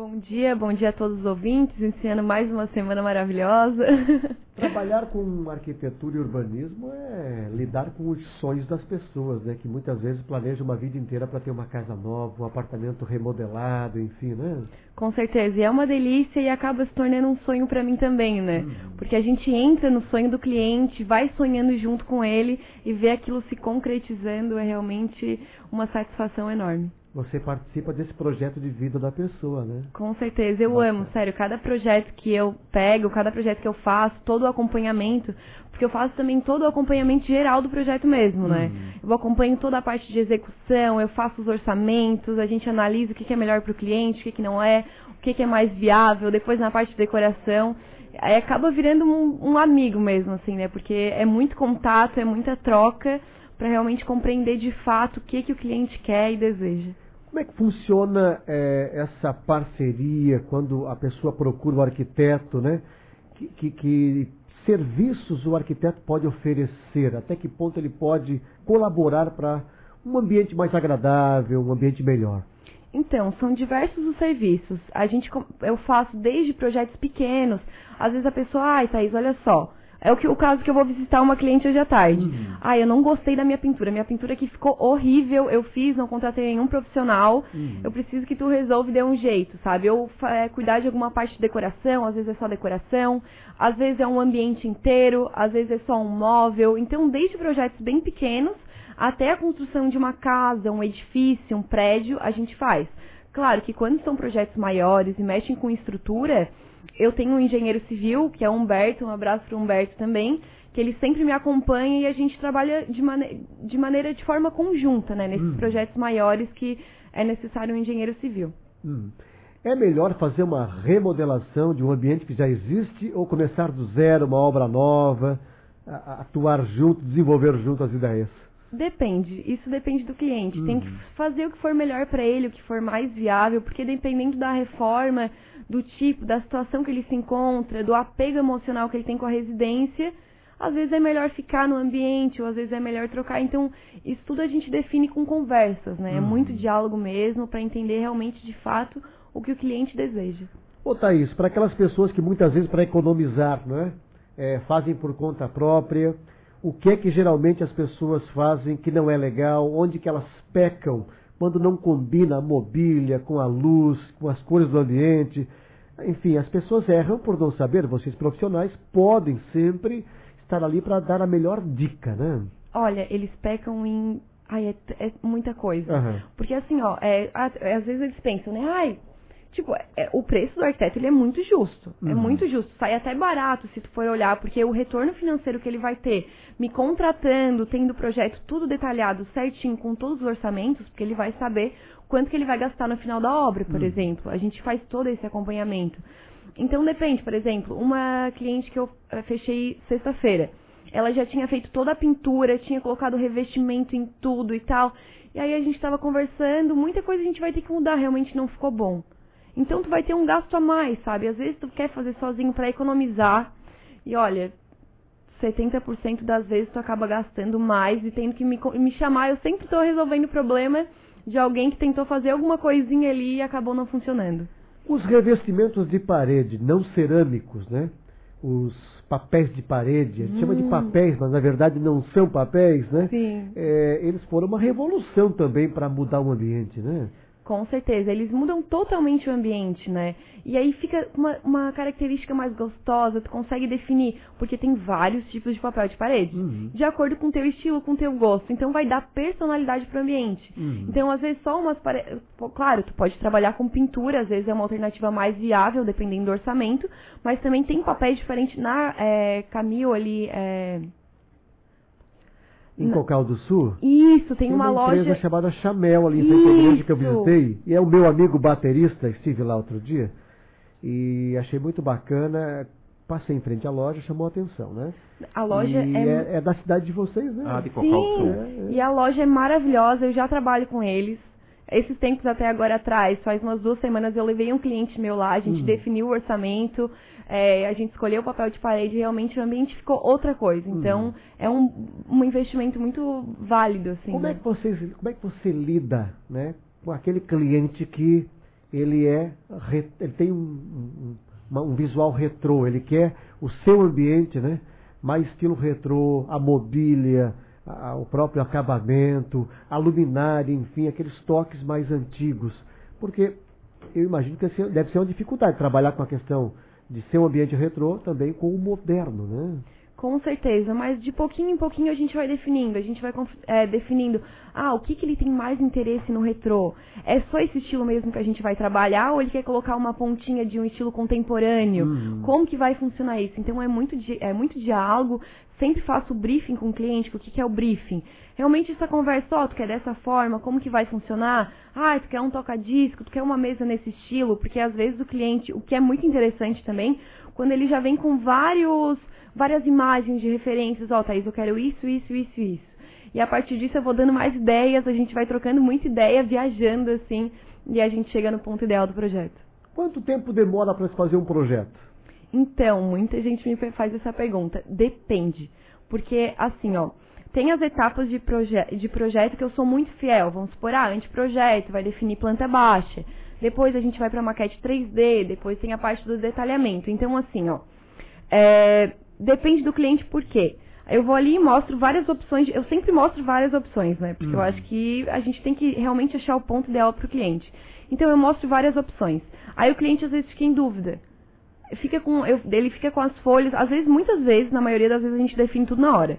Bom dia, bom dia a todos os ouvintes, iniciando mais uma semana maravilhosa. Trabalhar com arquitetura e urbanismo é lidar com os sonhos das pessoas, né? Que muitas vezes planejam uma vida inteira para ter uma casa nova, um apartamento remodelado, enfim, né? Com certeza, e é uma delícia e acaba se tornando um sonho para mim também, né? Uhum. Porque a gente entra no sonho do cliente, vai sonhando junto com ele e vê aquilo se concretizando é realmente uma satisfação enorme você participa desse projeto de vida da pessoa, né? Com certeza, eu Nossa. amo, sério, cada projeto que eu pego, cada projeto que eu faço, todo o acompanhamento, porque eu faço também todo o acompanhamento geral do projeto mesmo, né? Uhum. Eu acompanho toda a parte de execução, eu faço os orçamentos, a gente analisa o que, é melhor para o cliente, o que, que não é, o que, que é mais viável, depois na parte de decoração aí acaba virando um, um, amigo mesmo, assim, né? Porque é muito contato, é muita troca para realmente compreender de fato o que, que o cliente quer e deseja. Como é que funciona é, essa parceria quando a pessoa procura o arquiteto, né? Que, que, que, serviços o arquiteto pode oferecer? Até que ponto ele pode colaborar para um ambiente mais agradável, um ambiente melhor? Então, são diversos os serviços. A gente, eu faço desde projetos pequenos. Às vezes a pessoa, ai, Thaís, olha só, é o, que, o caso que eu vou visitar uma cliente hoje à tarde. Uhum. Ah, eu não gostei da minha pintura. Minha pintura aqui ficou horrível. Eu fiz, não contratei nenhum profissional. Uhum. Eu preciso que tu resolva e dê um jeito, sabe? Eu é, cuidar de alguma parte de decoração, às vezes é só decoração, às vezes é um ambiente inteiro, às vezes é só um móvel. Então, desde projetos bem pequenos até a construção de uma casa, um edifício, um prédio, a gente faz. Claro que quando são projetos maiores e mexem com estrutura, eu tenho um engenheiro civil, que é o Humberto, um abraço para o Humberto também, que ele sempre me acompanha e a gente trabalha de, mane de maneira, de forma conjunta, né, nesses hum. projetos maiores que é necessário um engenheiro civil. Hum. É melhor fazer uma remodelação de um ambiente que já existe ou começar do zero, uma obra nova, atuar junto, desenvolver junto as ideias? Depende, isso depende do cliente. Tem que uhum. fazer o que for melhor para ele, o que for mais viável, porque dependendo da reforma, do tipo, da situação que ele se encontra, do apego emocional que ele tem com a residência, às vezes é melhor ficar no ambiente, ou às vezes é melhor trocar. Então, isso tudo a gente define com conversas, né? É muito uhum. diálogo mesmo para entender realmente de fato o que o cliente deseja. Ô Thaís, para aquelas pessoas que muitas vezes para economizar, não é? é? Fazem por conta própria, o que é que geralmente as pessoas fazem que não é legal, onde que elas pecam quando não combina a mobília com a luz, com as cores do ambiente. Enfim, as pessoas erram por não saber, vocês profissionais podem sempre estar ali para dar a melhor dica, né? Olha, eles pecam em Ai, é, é, muita coisa. Uhum. Porque assim, ó, é, às vezes eles pensam, né? Ai, Tipo, é, o preço do arquiteto ele é muito justo. É uhum. É muito justo. Sai até barato se tu for olhar, porque o retorno financeiro que ele vai ter me contratando, tendo o projeto tudo detalhado, certinho, com todos os orçamentos, porque ele vai saber quanto que ele vai gastar no final da obra, por uhum. exemplo. A gente faz todo esse acompanhamento. Então depende, por exemplo, uma cliente que eu eh, fechei sexta-feira. Ela já tinha feito toda a pintura, tinha colocado revestimento em tudo e tal. E aí a gente estava conversando, muita coisa a gente vai ter que mudar, realmente não ficou bom. Então tu vai ter um gasto a mais, sabe? Às vezes tu quer fazer sozinho para economizar e olha, 70% das vezes tu acaba gastando mais e tendo que me, me chamar. Eu sempre estou resolvendo o problema de alguém que tentou fazer alguma coisinha ali e acabou não funcionando. Os revestimentos de parede, não cerâmicos, né? Os papéis de parede, a gente hum. chama de hum. papéis, mas na verdade não são papéis, né? Sim. É, eles foram uma revolução também para mudar o ambiente, né? Com certeza, eles mudam totalmente o ambiente, né? E aí fica uma, uma característica mais gostosa, tu consegue definir, porque tem vários tipos de papel de parede, uhum. de acordo com o teu estilo, com o teu gosto. Então vai dar personalidade pro ambiente. Uhum. Então, às vezes, só umas paredes. Claro, tu pode trabalhar com pintura, às vezes é uma alternativa mais viável, dependendo do orçamento, mas também tem papéis diferentes na é, Camil ali. É, em Cocal do Sul? Isso, tem, tem uma, uma loja. empresa chamada Chamel ali em frente à igreja que eu visitei. E é o meu amigo baterista, estive lá outro dia. E achei muito bacana. Passei em frente à loja, chamou a atenção, né? A loja e é... é... é. da cidade de vocês, né? Ah, de Cocal do Sul. É, é. E a loja é maravilhosa, eu já trabalho com eles. Esses tempos até agora atrás, faz umas duas semanas, eu levei um cliente meu lá, a gente hum. definiu o orçamento, é, a gente escolheu o papel de parede, realmente o ambiente ficou outra coisa. Uhum. Então, hum. é um, um investimento muito válido, assim. Como, né? é que você, como é que você lida, né, com aquele cliente que ele é ele tem um, um, um visual retrô, ele quer o seu ambiente, né? Mais estilo retrô, a mobília, a, o próprio acabamento, a luminária, enfim, aqueles toques mais antigos. Porque eu imagino que deve ser uma dificuldade trabalhar com a questão de ser um ambiente retrô também com o moderno, né? Com certeza, mas de pouquinho em pouquinho a gente vai definindo, a gente vai é, definindo, ah, o que, que ele tem mais interesse no retrô? É só esse estilo mesmo que a gente vai trabalhar ou ele quer colocar uma pontinha de um estilo contemporâneo? Uhum. Como que vai funcionar isso? Então é muito, é muito diálogo, sempre faço briefing com o cliente, o que, que é o briefing? Realmente essa conversa, ó, oh, tu quer dessa forma, como que vai funcionar? Ah, tu quer um toca-disco, tu quer uma mesa nesse estilo? Porque às vezes o cliente, o que é muito interessante também, quando ele já vem com vários várias imagens de referências, ó, oh, Thaís, eu quero isso, isso, isso, isso. E a partir disso eu vou dando mais ideias, a gente vai trocando muita ideia, viajando assim, e a gente chega no ponto ideal do projeto. Quanto tempo demora para se fazer um projeto? Então, muita gente me faz essa pergunta. Depende. Porque, assim, ó, tem as etapas de, proje de projeto que eu sou muito fiel. Vamos supor, ah, anteprojeto, vai definir planta baixa. Depois a gente vai para maquete 3D, depois tem a parte do detalhamento. Então, assim, ó, é, depende do cliente por quê? Eu vou ali e mostro várias opções, eu sempre mostro várias opções, né? Porque uhum. eu acho que a gente tem que realmente achar o ponto ideal para o cliente. Então eu mostro várias opções. Aí o cliente às vezes fica em dúvida. Fica com, eu, ele fica com as folhas, às vezes, muitas vezes, na maioria das vezes a gente define tudo na hora.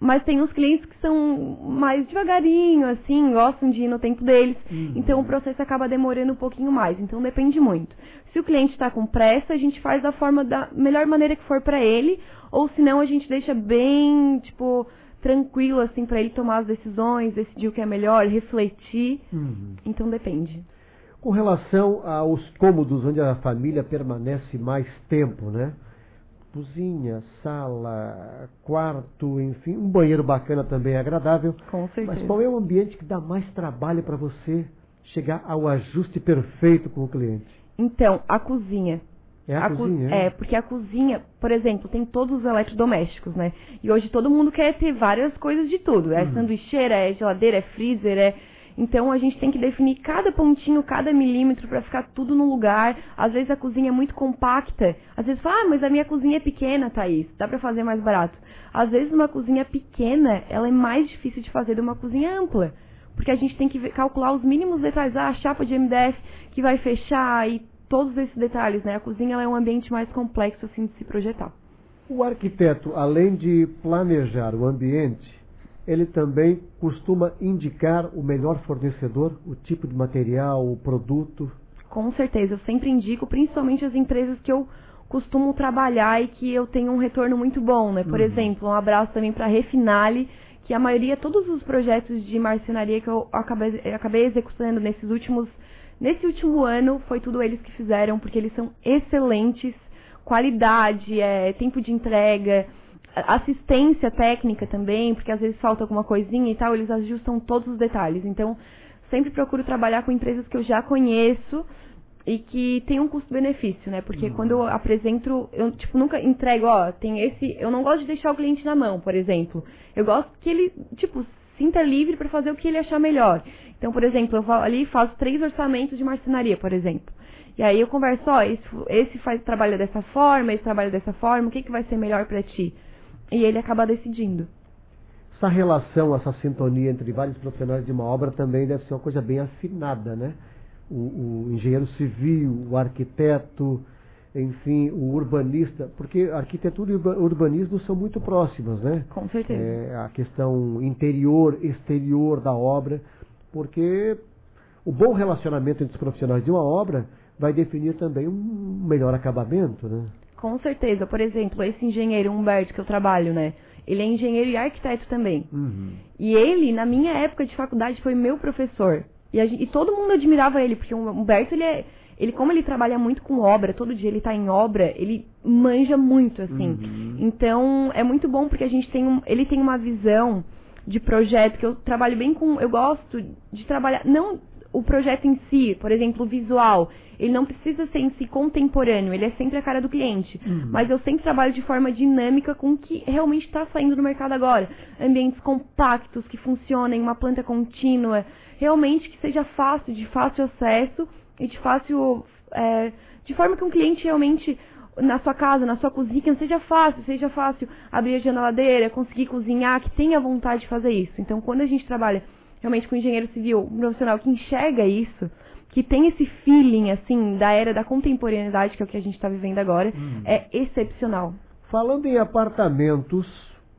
Mas tem uns clientes que são mais devagarinho, assim, gostam de ir no tempo deles. Uhum. Então o processo acaba demorando um pouquinho mais. Então depende muito. Se o cliente está com pressa, a gente faz da forma da melhor maneira que for para ele, ou se não a gente deixa bem, tipo, tranquilo assim para ele tomar as decisões, decidir o que é melhor, refletir. Uhum. Então depende. Com relação aos cômodos onde a família permanece mais tempo, né? Cozinha, sala, quarto, enfim, um banheiro bacana também é agradável. Com certeza. Mas qual é o ambiente que dá mais trabalho para você chegar ao ajuste perfeito com o cliente? Então, a cozinha. É a, a cozinha? É? é, porque a cozinha, por exemplo, tem todos os eletrodomésticos, né? E hoje todo mundo quer ter várias coisas de tudo. É hum. sanduicheira, é geladeira, é freezer, é então a gente tem que definir cada pontinho, cada milímetro para ficar tudo no lugar. Às vezes a cozinha é muito compacta. Às vezes fala, ah, mas a minha cozinha é pequena, Thaís. Dá para fazer mais barato. Às vezes uma cozinha pequena, ela é mais difícil de fazer do que uma cozinha ampla. Porque a gente tem que calcular os mínimos detalhes, ah, a chapa de MDF que vai fechar e todos esses detalhes, né? A cozinha é um ambiente mais complexo assim de se projetar. O arquiteto, além de planejar o ambiente, ele também costuma indicar o melhor fornecedor, o tipo de material, o produto? Com certeza, eu sempre indico, principalmente as empresas que eu costumo trabalhar e que eu tenho um retorno muito bom, né? Por uhum. exemplo, um abraço também para a Refinale, que a maioria, todos os projetos de marcenaria que eu acabei, acabei executando nesses últimos, nesse último ano, foi tudo eles que fizeram, porque eles são excelentes, qualidade, é, tempo de entrega, assistência técnica também, porque às vezes falta alguma coisinha e tal, eles ajustam todos os detalhes. Então, sempre procuro trabalhar com empresas que eu já conheço e que tem um custo-benefício, né? Porque uhum. quando eu apresento, eu tipo nunca entrego, ó, tem esse, eu não gosto de deixar o cliente na mão, por exemplo. Eu gosto que ele, tipo, sinta livre para fazer o que ele achar melhor. Então, por exemplo, eu vou ali faço três orçamentos de marcenaria, por exemplo. E aí eu converso, ó, esse, esse faz trabalha dessa forma, esse trabalha dessa forma, o que, que vai ser melhor para ti? E ele acaba decidindo. Essa relação, essa sintonia entre vários profissionais de uma obra também deve ser uma coisa bem afinada, né? O, o engenheiro civil, o arquiteto, enfim, o urbanista, porque arquitetura e urbanismo são muito próximas, né? Com certeza. É, a questão interior, exterior da obra, porque o bom relacionamento entre os profissionais de uma obra vai definir também um melhor acabamento, né? Com certeza. Por exemplo, esse engenheiro Humberto que eu trabalho, né? Ele é engenheiro e arquiteto também. Uhum. E ele, na minha época de faculdade, foi meu professor. E, gente, e, todo mundo admirava ele, porque o Humberto, ele é. Ele, como ele trabalha muito com obra, todo dia ele está em obra, ele manja muito, assim. Uhum. Então, é muito bom porque a gente tem um. Ele tem uma visão de projeto que eu trabalho bem com. Eu gosto de trabalhar. Não o projeto em si, por exemplo, o visual, ele não precisa ser em si contemporâneo, ele é sempre a cara do cliente. Uhum. Mas eu sempre trabalho de forma dinâmica com o que realmente está saindo no mercado agora. Ambientes compactos, que funcionem, uma planta contínua, realmente que seja fácil, de fácil acesso e de fácil. É, de forma que um cliente realmente na sua casa, na sua cozinha, seja fácil, seja fácil abrir a geladeira, conseguir cozinhar, que tenha vontade de fazer isso. Então, quando a gente trabalha realmente com engenheiro civil, um profissional que enxerga isso, que tem esse feeling, assim, da era da contemporaneidade, que é o que a gente está vivendo agora, hum. é excepcional. Falando em apartamentos,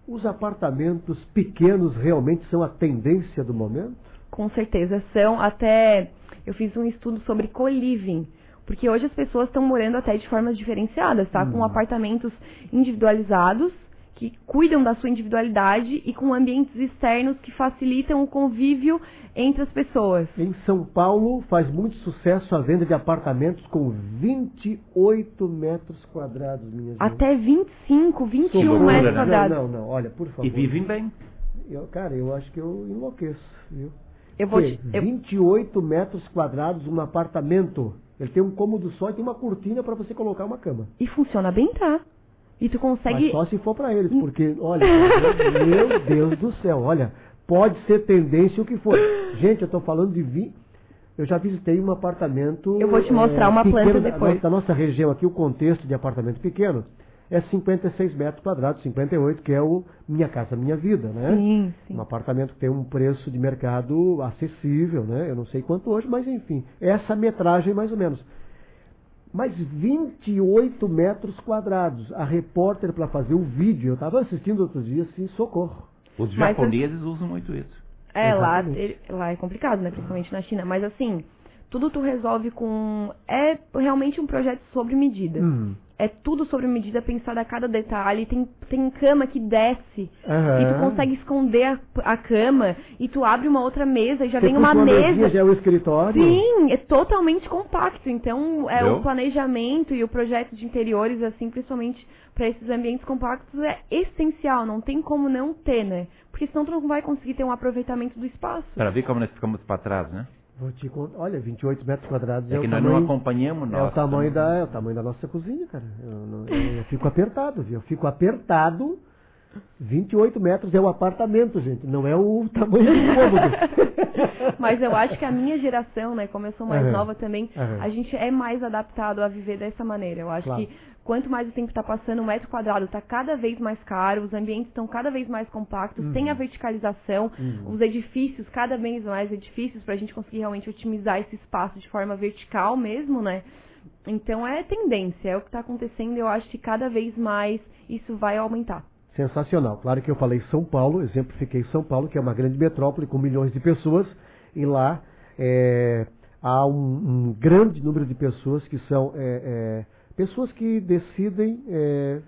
os apartamentos pequenos realmente são a tendência do momento? Com certeza são. Até eu fiz um estudo sobre co-living porque hoje as pessoas estão morando até de formas diferenciadas, tá? Hum. Com apartamentos individualizados, que cuidam da sua individualidade e com ambientes externos que facilitam o convívio entre as pessoas. Em São Paulo faz muito sucesso a venda de apartamentos com 28 metros quadrados, minha gente. Até 25, 21 Sobrou, metros né? quadrados. Não, não, não, olha, por favor. E vivem bem. Eu, cara, eu acho que eu enlouqueço, viu? Eu vou te, eu... 28 metros quadrados um apartamento. Ele tem um cômodo só e tem uma cortina para você colocar uma cama. E funciona bem, tá? E tu consegue. Mas só se for para eles, porque, olha, meu Deus do céu, olha, pode ser tendência o que for. Gente, eu estou falando de 20. Eu já visitei um apartamento. Eu vou te mostrar é, uma planta depois. Da nossa região aqui, o contexto de apartamento pequeno é 56 metros quadrados, 58, que é o Minha Casa Minha Vida, né? Sim, sim. Um apartamento que tem um preço de mercado acessível, né? Eu não sei quanto hoje, mas enfim, essa metragem mais ou menos. Mas 28 metros quadrados. A repórter, para fazer o vídeo, eu estava assistindo outros dias, assim, socorro. Os japoneses usam muito isso. É, lá, lá é complicado, né? Principalmente na China. Mas assim, tudo tu resolve com. É realmente um projeto sobre medida. Uhum é tudo sobre medida, pensado a cada detalhe. Tem, tem cama que desce uhum. e tu consegue esconder a, a, cama e tu abre uma outra mesa e já Você vem uma mesa. Já é o escritório? Sim, é totalmente compacto. Então, é o planejamento e o projeto de interiores, assim, principalmente para esses ambientes compactos, é essencial. Não tem como não ter, né? Porque senão tu não vai conseguir ter um aproveitamento do espaço. Para ver como nós ficamos para trás, né? Vou te contar. Olha, 28 metros quadrados é, é que nós tamanho, não acompanhamos nós. É o tamanho da, é o tamanho da nossa cozinha, cara. Eu, eu, eu fico apertado, viu? Eu fico apertado. 28 metros é o apartamento, gente, não é o tamanho do cômodo. Mas eu acho que a minha geração, né, como eu sou mais uhum. nova também, uhum. a gente é mais adaptado a viver dessa maneira. Eu acho claro. que quanto mais o tempo está passando, o metro quadrado está cada vez mais caro, os ambientes estão cada vez mais compactos, uhum. tem a verticalização, uhum. os edifícios, cada vez mais edifícios, para a gente conseguir realmente otimizar esse espaço de forma vertical mesmo, né? Então é tendência, é o que está acontecendo eu acho que cada vez mais isso vai aumentar. Sensacional. Claro que eu falei São Paulo, exemplifiquei São Paulo, que é uma grande metrópole com milhões de pessoas, e lá é, há um, um, grande número de pessoas que são é, é, pessoas que decidem é,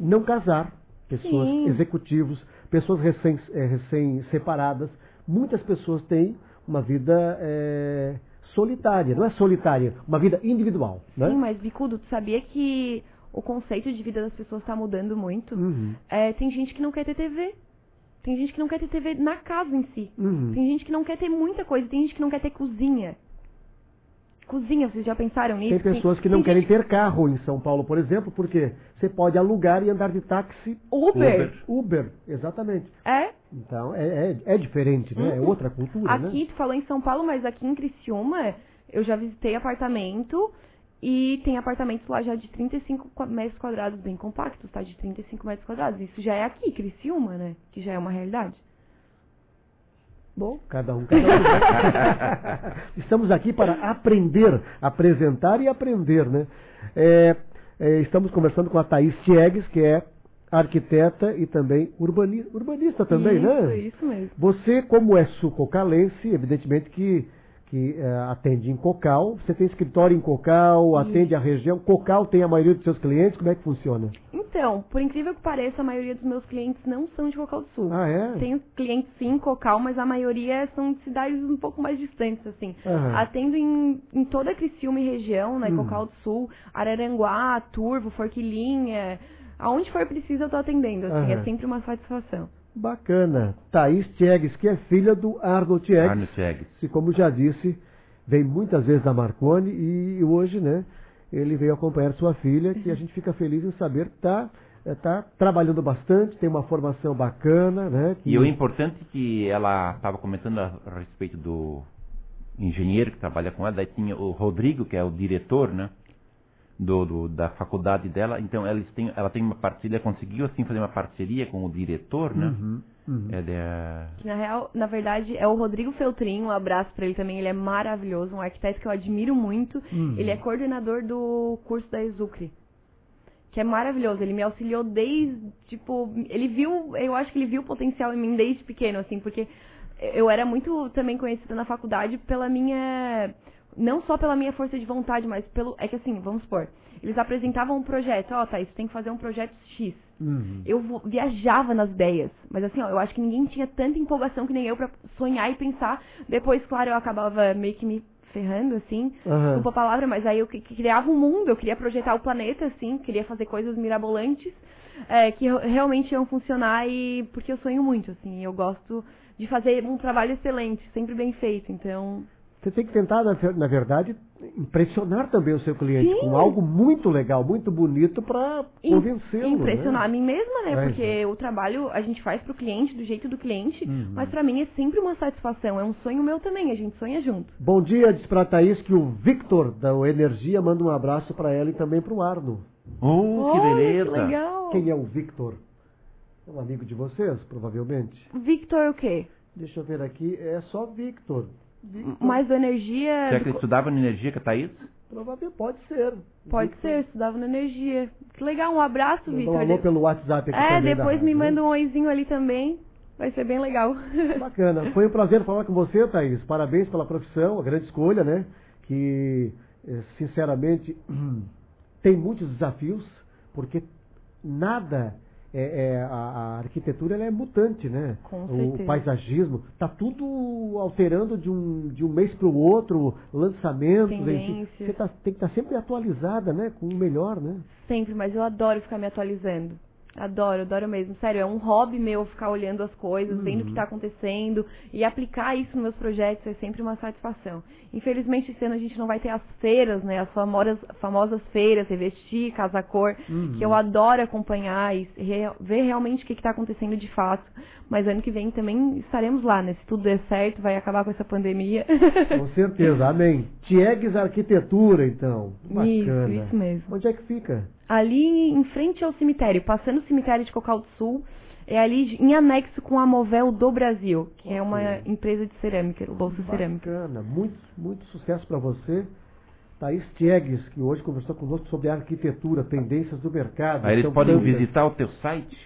não casar, pessoas Sim. executivos, pessoas recém, é, recém. Muitas pessoas têm uma vida é, solitária, não é solitária, uma vida individual. Né? Sim, mas Bicudo, tu sabia que o conceito de vida das pessoas está mudando muito? Uhum. É, tem gente que não quer ter TV. Tem gente que não quer ter TV na casa em si. Uhum. Tem gente que não quer ter muita coisa. Tem gente que não quer ter cozinha cozinha, vocês já pensaram nisso? Tem pessoas que não querem ter carro em São Paulo, por exemplo, porque você pode alugar e andar de táxi. Uber. Uber, exatamente. É? Então, é, é, é diferente, né? É uhum. É outra cultura, aqui, né? Aqui, tu falou em São Paulo, mas aqui em Criciúma, eu já visitei apartamento e tem apartamentos lá já de 35 metros quadrados, bem compactos, tá? De 35 metros quadrados. Isso já é aqui, Criciúma, né? Que já é uma realidade. Bom, cada um, cada um. estamos aqui para aprender, apresentar e aprender, né? É, é, estamos conversando com a Thaís Tiegues, que é arquiteta e também urbanista, urbanista também, isso, né? Isso mesmo. Você, como é sucocalense, evidentemente que que uh, atende em Cocal. Você tem escritório em Cocal, atende a região. Cocal tem a maioria dos seus clientes. Como é que funciona? Então, por incrível que pareça, a maioria dos meus clientes não são de Cocal do Sul. Ah, é? Tenho clientes sim em Cocal, mas a maioria são de cidades um pouco mais distantes, assim. Uhum. Atendo em, em toda a Criciúma e região, né? Uhum. Cocal do Sul, Araranguá, Turvo, Forquilinha. Aonde for preciso eu tô atendendo, assim. Uhum. É sempre uma satisfação. Bacana. Thaís Tiegues, que é filha do Arno Tiegues. Arno Tiegues. E como já disse, vem muitas vezes da Marconi e hoje, né, ele veio acompanhar sua filha, que a gente fica feliz em saber que está eh, tá trabalhando bastante, tem uma formação bacana, né? Que... E o importante é que ela estava comentando a respeito do engenheiro que trabalha com ela, daí tinha o Rodrigo, que é o diretor, né? Do, do, da faculdade dela, então ela tem, ela tem uma parceria, conseguiu assim fazer uma parceria com o diretor, né? Uhum, uhum. é... Que na real, na verdade, é o Rodrigo Feltrin, um abraço para ele também, ele é maravilhoso, um arquiteto que eu admiro muito. Uhum. Ele é coordenador do curso da Exucre que é maravilhoso. Ele me auxiliou desde, tipo, ele viu, eu acho que ele viu o potencial em mim desde pequeno, assim, porque eu era muito também conhecida na faculdade pela minha, não só pela minha força de vontade, mas pelo, é que assim, vamos supor, eles apresentavam um projeto, ó, oh, isso tem que fazer um projeto X. Uhum. Eu viajava nas ideias, mas assim, ó, eu acho que ninguém tinha tanta empolgação que nem eu para sonhar e pensar. Depois, claro, eu acabava meio que me ferrando, assim, uhum. desculpa a palavra, mas aí eu criava um mundo, eu queria projetar o planeta, assim, queria fazer coisas mirabolantes é, que realmente iam funcionar e porque eu sonho muito, assim, eu gosto de fazer um trabalho excelente, sempre bem feito, então... Você tem que tentar, na verdade, impressionar também o seu cliente Sim. com algo muito legal, muito bonito para convencê-lo. Né? Impressionar né? a mim mesma, né? É, Porque é. o trabalho a gente faz para o cliente, do jeito do cliente, uhum. mas para mim é sempre uma satisfação, é um sonho meu também, a gente sonha junto. Bom dia, diz para Thaís que o Victor da Energia manda um abraço para ela e também para o Arno. Oh, que beleza! Que legal. Quem é o Victor? É um amigo de vocês, provavelmente. Victor o quê? Deixa eu ver aqui, é só Victor. Mais energia. Será que ele estudava na energia Thaís? Provavelmente pode ser. Pode Victor. ser, estudava na energia. Que legal, um abraço, Vitor. Um alô pelo WhatsApp aqui. É, depois me manda um oizinho ali também. Vai ser bem legal. Bacana. Foi um prazer falar com você, Thaís. Parabéns pela profissão, a grande escolha, né? Que, eh, sinceramente, tem muitos desafios, porque nada é, é, a, arquitetura é mutante, né? Com o paisagismo está tudo alterando de um, de um mês para o outro, lançamentos, você tá, tem que estar tá sempre atualizada, né? Com o melhor, né? Sempre, mas eu adoro ficar me atualizando. Adoro, adoro mesmo. Sério, é um hobby meu ficar olhando as coisas, uhum. vendo o que está acontecendo e aplicar isso nos meus projetos é sempre uma satisfação. Infelizmente, esse ano a gente não vai ter as feiras, né? As famosas, famosas feiras, revestir, casa cor, uhum. que eu adoro acompanhar e re ver realmente o que está acontecendo de fato. Mas ano que vem também estaremos lá, né? Se tudo der certo, vai acabar com essa pandemia. Com certeza, amém. Tiegues Arquitetura, então. Bacana. Isso, isso mesmo. Onde é que fica? ali em frente ao cemitério, passando o cemitério de Cocal do Sul, é ali em anexo com a Movel do Brasil, que é uma empresa de cerâmica, louça cerâmica. Bacana, muito, muito sucesso para você. Thaís Tiegues, que hoje conversou conosco sobre arquitetura, tendências do mercado. Aí eles então, podem visitar o teu site?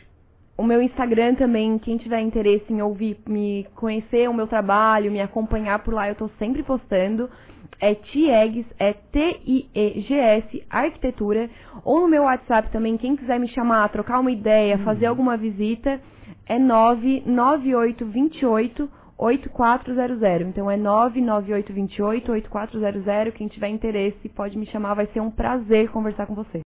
O meu Instagram também, quem tiver interesse em ouvir, me conhecer o meu trabalho, me acompanhar por lá, eu estou sempre postando é TIEGS, é T-I-E-G-S, Arquitetura. Ou no meu WhatsApp também, quem quiser me chamar, trocar uma ideia, hum. fazer alguma visita, é 99828 8400. Então é 99828 8400. Quem tiver interesse pode me chamar, vai ser um prazer conversar com você.